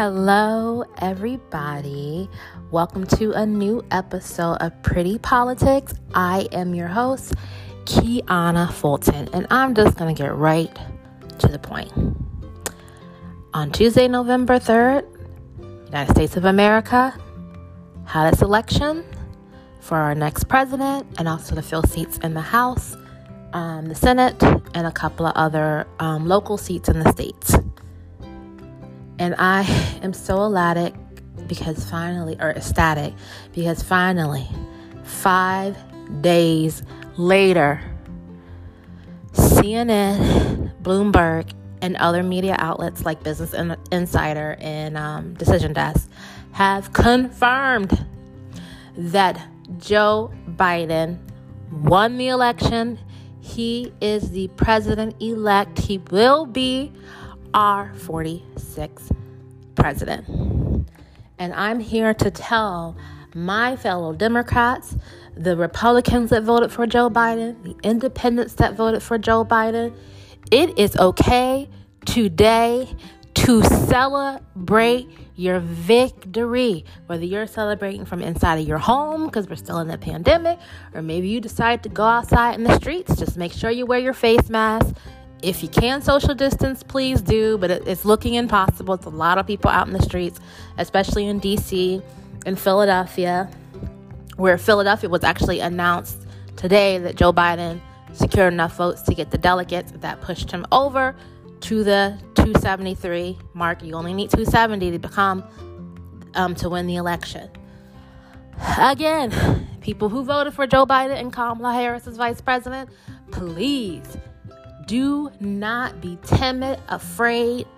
Hello, everybody. Welcome to a new episode of Pretty Politics. I am your host, Kiana Fulton, and I'm just going to get right to the point. On Tuesday, November 3rd, United States of America had its election for our next president and also to fill seats in the House, um, the Senate, and a couple of other um, local seats in the states. And I am so elatic because finally, or ecstatic, because finally, five days later, CNN, Bloomberg, and other media outlets like Business Insider and um, Decision Desk have confirmed that Joe Biden won the election. He is the president elect. He will be our 46th president. And I'm here to tell my fellow Democrats, the Republicans that voted for Joe Biden, the independents that voted for Joe Biden, it is okay today to celebrate your victory. Whether you're celebrating from inside of your home because we're still in the pandemic, or maybe you decide to go outside in the streets, just make sure you wear your face mask if you can social distance, please do, but it's looking impossible. It's a lot of people out in the streets, especially in DC and Philadelphia, where Philadelphia was actually announced today that Joe Biden secured enough votes to get the delegates that pushed him over to the 273 mark. You only need 270 to become um, to win the election. Again, people who voted for Joe Biden and Kamala Harris as vice president, please do not be timid, afraid,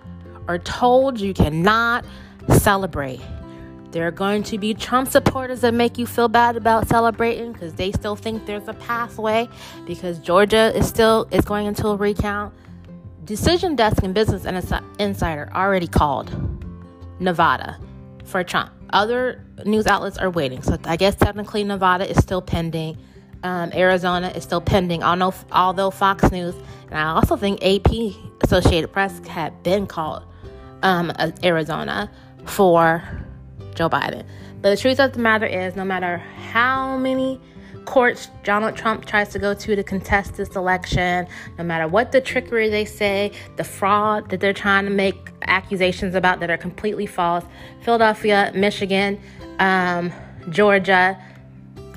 or told you cannot celebrate. There are going to be Trump supporters that make you feel bad about celebrating because they still think there's a pathway because Georgia is still is going into a recount. Decision Desk and Business Insider already called Nevada for Trump. Other news outlets are waiting. So I guess technically Nevada is still pending. Um, Arizona is still pending. Although, although Fox News and I also think AP, Associated Press, had been called um, Arizona for Joe Biden. But the truth of the matter is, no matter how many courts Donald Trump tries to go to to contest this election, no matter what the trickery they say, the fraud that they're trying to make accusations about that are completely false, Philadelphia, Michigan, um, Georgia,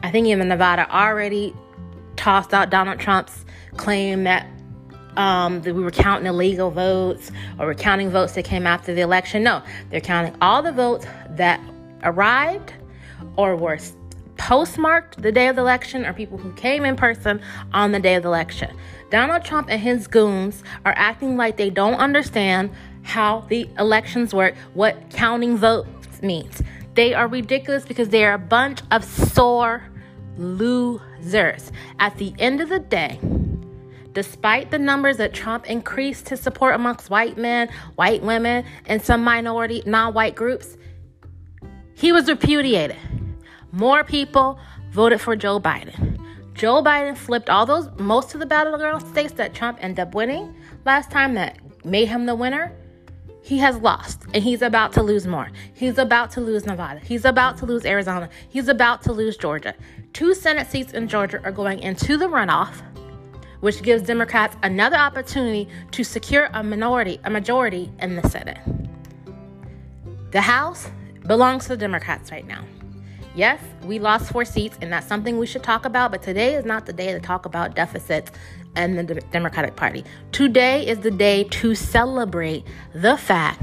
I think even Nevada already tossed out Donald Trump's claim that um, that we were counting illegal votes or we're counting votes that came after the election. No, they're counting all the votes that arrived or were postmarked the day of the election or people who came in person on the day of the election. Donald Trump and his goons are acting like they don't understand how the elections work, what counting votes means. They are ridiculous because they are a bunch of sore losers. At the end of the day, Despite the numbers that Trump increased his support amongst white men, white women, and some minority non white groups, he was repudiated. More people voted for Joe Biden. Joe Biden flipped all those, most of the battleground states that Trump ended up winning last time that made him the winner. He has lost and he's about to lose more. He's about to lose Nevada. He's about to lose Arizona. He's about to lose Georgia. Two Senate seats in Georgia are going into the runoff which gives Democrats another opportunity to secure a minority, a majority in the Senate. The House belongs to the Democrats right now. Yes, we lost four seats, and that's something we should talk about, but today is not the day to talk about deficits and the Democratic Party. Today is the day to celebrate the fact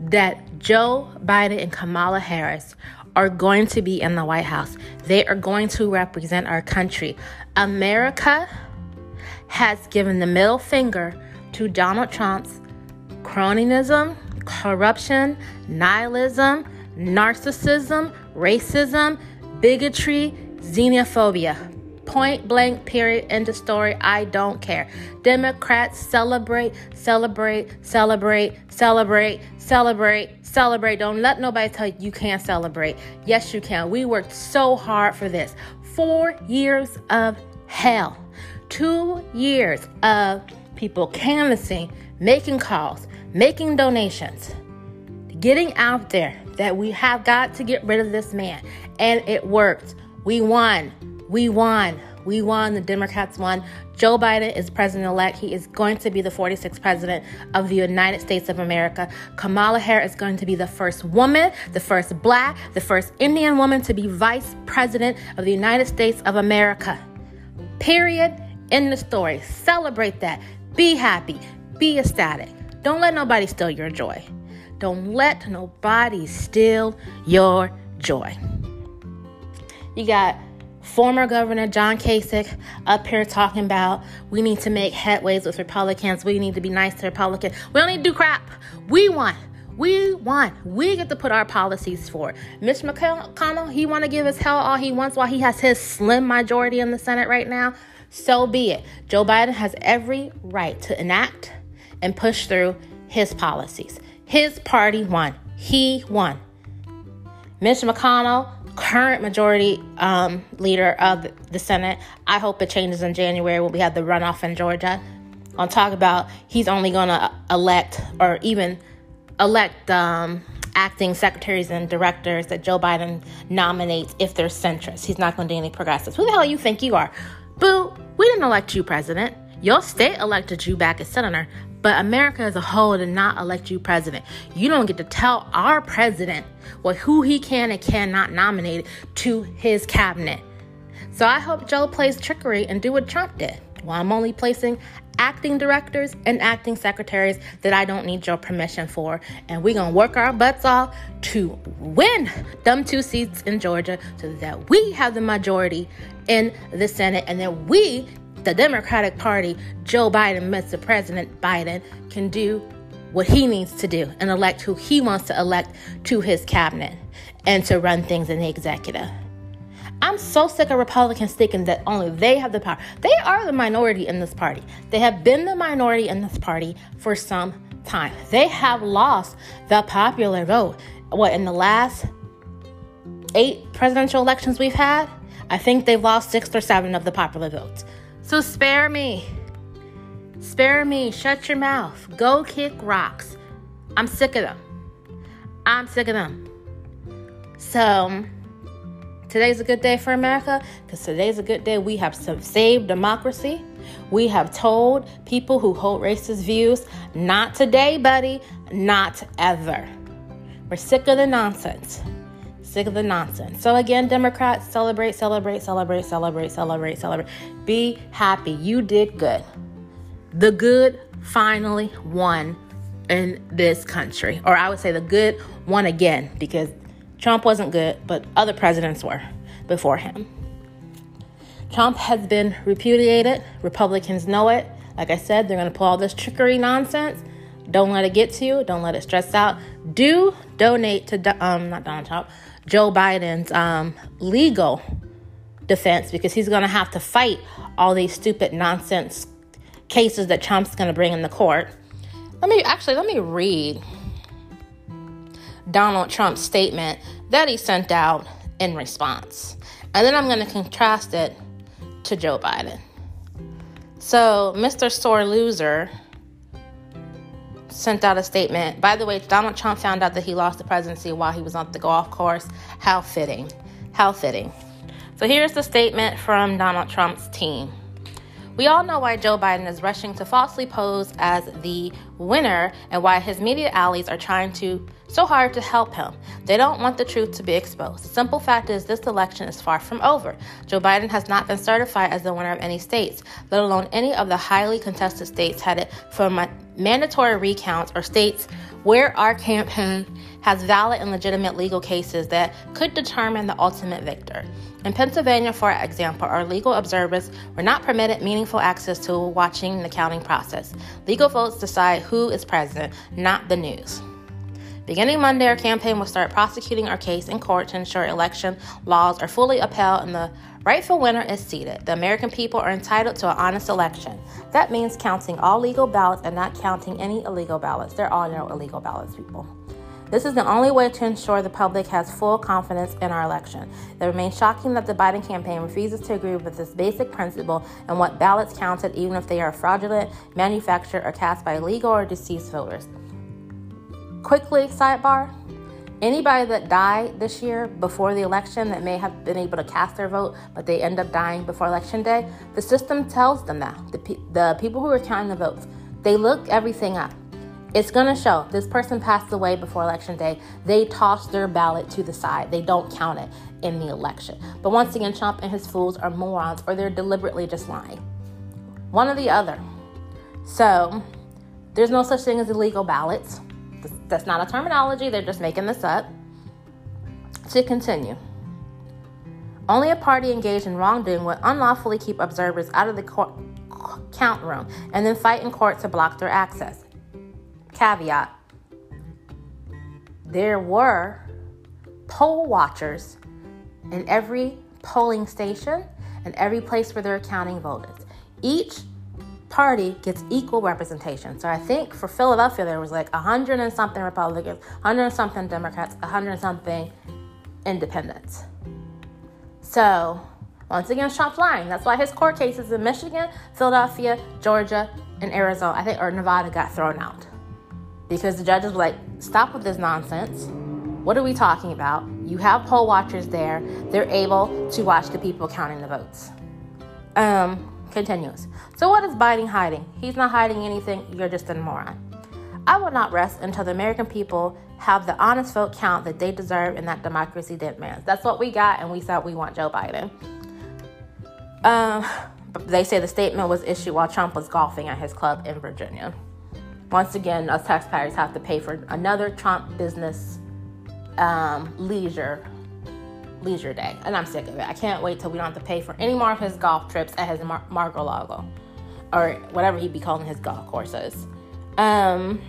that Joe Biden and Kamala Harris are going to be in the White House. They are going to represent our country. America has given the middle finger to Donald Trump's cronyism, corruption, nihilism, narcissism, racism, bigotry, xenophobia. Point blank, period, end of story. I don't care. Democrats celebrate, celebrate, celebrate, celebrate, celebrate, celebrate. Don't let nobody tell you you can't celebrate. Yes, you can. We worked so hard for this. Four years of hell two years of people canvassing, making calls, making donations getting out there that we have got to get rid of this man. And it worked. We won. We won. We won. The Democrats won. Joe Biden is president elect. He is going to be the 46th president of the United States of America. Kamala Harris is going to be the first woman, the first black, the first Indian woman to be vice president of the United States of America. Period. In the story. Celebrate that. Be happy. Be ecstatic. Don't let nobody steal your joy. Don't let nobody steal your joy. You got former Governor John Kasich up here talking about we need to make headways with Republicans. We need to be nice to Republicans. We don't need to do crap. We want. We want. We get to put our policies for. Mitch McConnell, he want to give us hell all he wants while he has his slim majority in the Senate right now. So be it. Joe Biden has every right to enact and push through his policies. His party won. He won. Mitch McConnell, current majority um, leader of the Senate. I hope it changes in January when we have the runoff in Georgia. On talk about he's only going to elect or even elect um, acting secretaries and directors that Joe Biden nominates if they're centrist. He's not going to do any progressives. Who the hell you think you are? Boo, we didn't elect you president. Your state elected you back as senator, but America as a whole did not elect you president. You don't get to tell our president what who he can and cannot nominate to his cabinet. So I hope Joe plays trickery and do what Trump did. Well, I'm only placing acting directors and acting secretaries that I don't need your permission for. And we're going to work our butts off to win them two seats in Georgia so that we have the majority in the Senate and then we the Democratic Party, Joe Biden, Mr. President Biden, can do what he needs to do and elect who he wants to elect to his cabinet and to run things in the executive. I'm so sick of Republicans thinking that only they have the power. They are the minority in this party. They have been the minority in this party for some time. They have lost the popular vote. What, in the last eight presidential elections we've had? I think they've lost six or seven of the popular votes. So spare me. Spare me. Shut your mouth. Go kick rocks. I'm sick of them. I'm sick of them. So, today's a good day for America because today's a good day. We have saved democracy. We have told people who hold racist views, not today, buddy, not ever. We're sick of the nonsense. Sick of the nonsense. So, again, Democrats, celebrate, celebrate, celebrate, celebrate, celebrate, celebrate. Be happy. You did good. The good finally won in this country. Or I would say the good won again because Trump wasn't good, but other presidents were before him. Trump has been repudiated. Republicans know it. Like I said, they're going to pull all this trickery nonsense. Don't let it get to you. Don't let it stress out. Do donate to um not Donald Trump. Joe Biden's um, legal defense because he's going to have to fight all these stupid nonsense cases that Trump's going to bring in the court. Let me actually let me read Donald Trump's statement that he sent out in response. And then I'm going to contrast it to Joe Biden. So, Mr. Sore Loser sent out a statement. By the way, Donald Trump found out that he lost the presidency while he was on the golf course. How fitting. How fitting. So here's the statement from Donald Trump's team. We all know why Joe Biden is rushing to falsely pose as the winner and why his media allies are trying to so hard to help him. They don't want the truth to be exposed. The simple fact is this election is far from over. Joe Biden has not been certified as the winner of any states, let alone any of the highly contested states headed for mandatory recounts or states where our campaign has valid and legitimate legal cases that could determine the ultimate victor. In Pennsylvania, for example, our legal observers were not permitted meaningful access to watching the counting process. Legal votes decide who is president, not the news. Beginning Monday, our campaign will start prosecuting our case in court to ensure election laws are fully upheld and the rightful winner is seated. The American people are entitled to an honest election. That means counting all legal ballots and not counting any illegal ballots. There are no illegal ballots, people. This is the only way to ensure the public has full confidence in our election. It remains shocking that the Biden campaign refuses to agree with this basic principle and what ballots counted, even if they are fraudulent, manufactured, or cast by illegal or deceased voters. Quickly, sidebar anybody that died this year before the election that may have been able to cast their vote, but they end up dying before election day, the system tells them that. The, pe- the people who are counting the votes, they look everything up. It's going to show this person passed away before election day. They toss their ballot to the side. They don't count it in the election. But once again, Trump and his fools are morons or they're deliberately just lying. One or the other. So, there's no such thing as illegal ballots. That's not a terminology, they're just making this up. To continue. Only a party engaged in wrongdoing would unlawfully keep observers out of the court, count room and then fight in court to block their access. Caveat there were poll watchers in every polling station and every place where they're counting voters. Each party gets equal representation. So I think for Philadelphia, there was like a hundred and something Republicans, hundred and something Democrats, a hundred and something independents. So once again, Trump's lying. That's why his court cases in Michigan, Philadelphia, Georgia, and Arizona, I think, or Nevada got thrown out. Because the judges were like, stop with this nonsense. What are we talking about? You have poll watchers there. They're able to watch the people counting the votes. Um, continues. So, what is Biden hiding? He's not hiding anything. You're just a moron. I will not rest until the American people have the honest vote count that they deserve and that democracy demands. That's what we got, and we said we want Joe Biden. Um, they say the statement was issued while Trump was golfing at his club in Virginia. Once again, us taxpayers have to pay for another Trump business um, leisure leisure day, and I'm sick of it. I can't wait till we don't have to pay for any more of his golf trips at his Mar- Mar-a-Lago or whatever he'd be calling his golf courses. Um,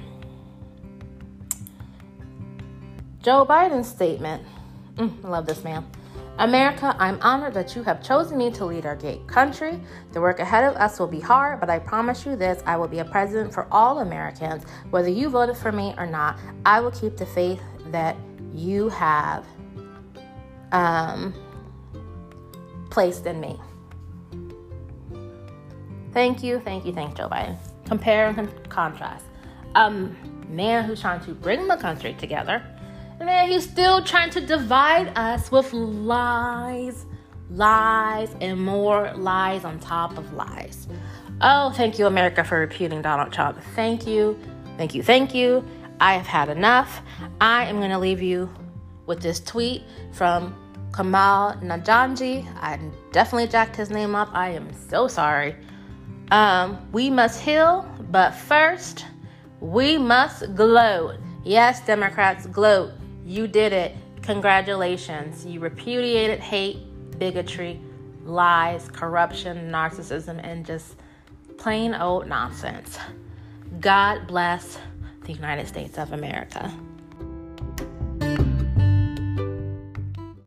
Joe Biden's statement. Mm, I love this man. America, I'm honored that you have chosen me to lead our great country. The work ahead of us will be hard, but I promise you this I will be a president for all Americans. Whether you voted for me or not, I will keep the faith that you have um, placed in me. Thank you, thank you, thank Joe Biden. Compare and contrast. Um, man who's trying to bring the country together, and then he's still trying to divide us with lies, lies, and more lies on top of lies. Oh, thank you, America, for repeating Donald Trump. Thank you, thank you, thank you. I have had enough. I am going to leave you with this tweet from Kamal Najanji. I definitely jacked his name up. I am so sorry. Um, we must heal, but first, we must gloat. Yes, Democrats, gloat. You did it. Congratulations. You repudiated hate, bigotry, lies, corruption, narcissism, and just plain old nonsense. God bless the United States of America.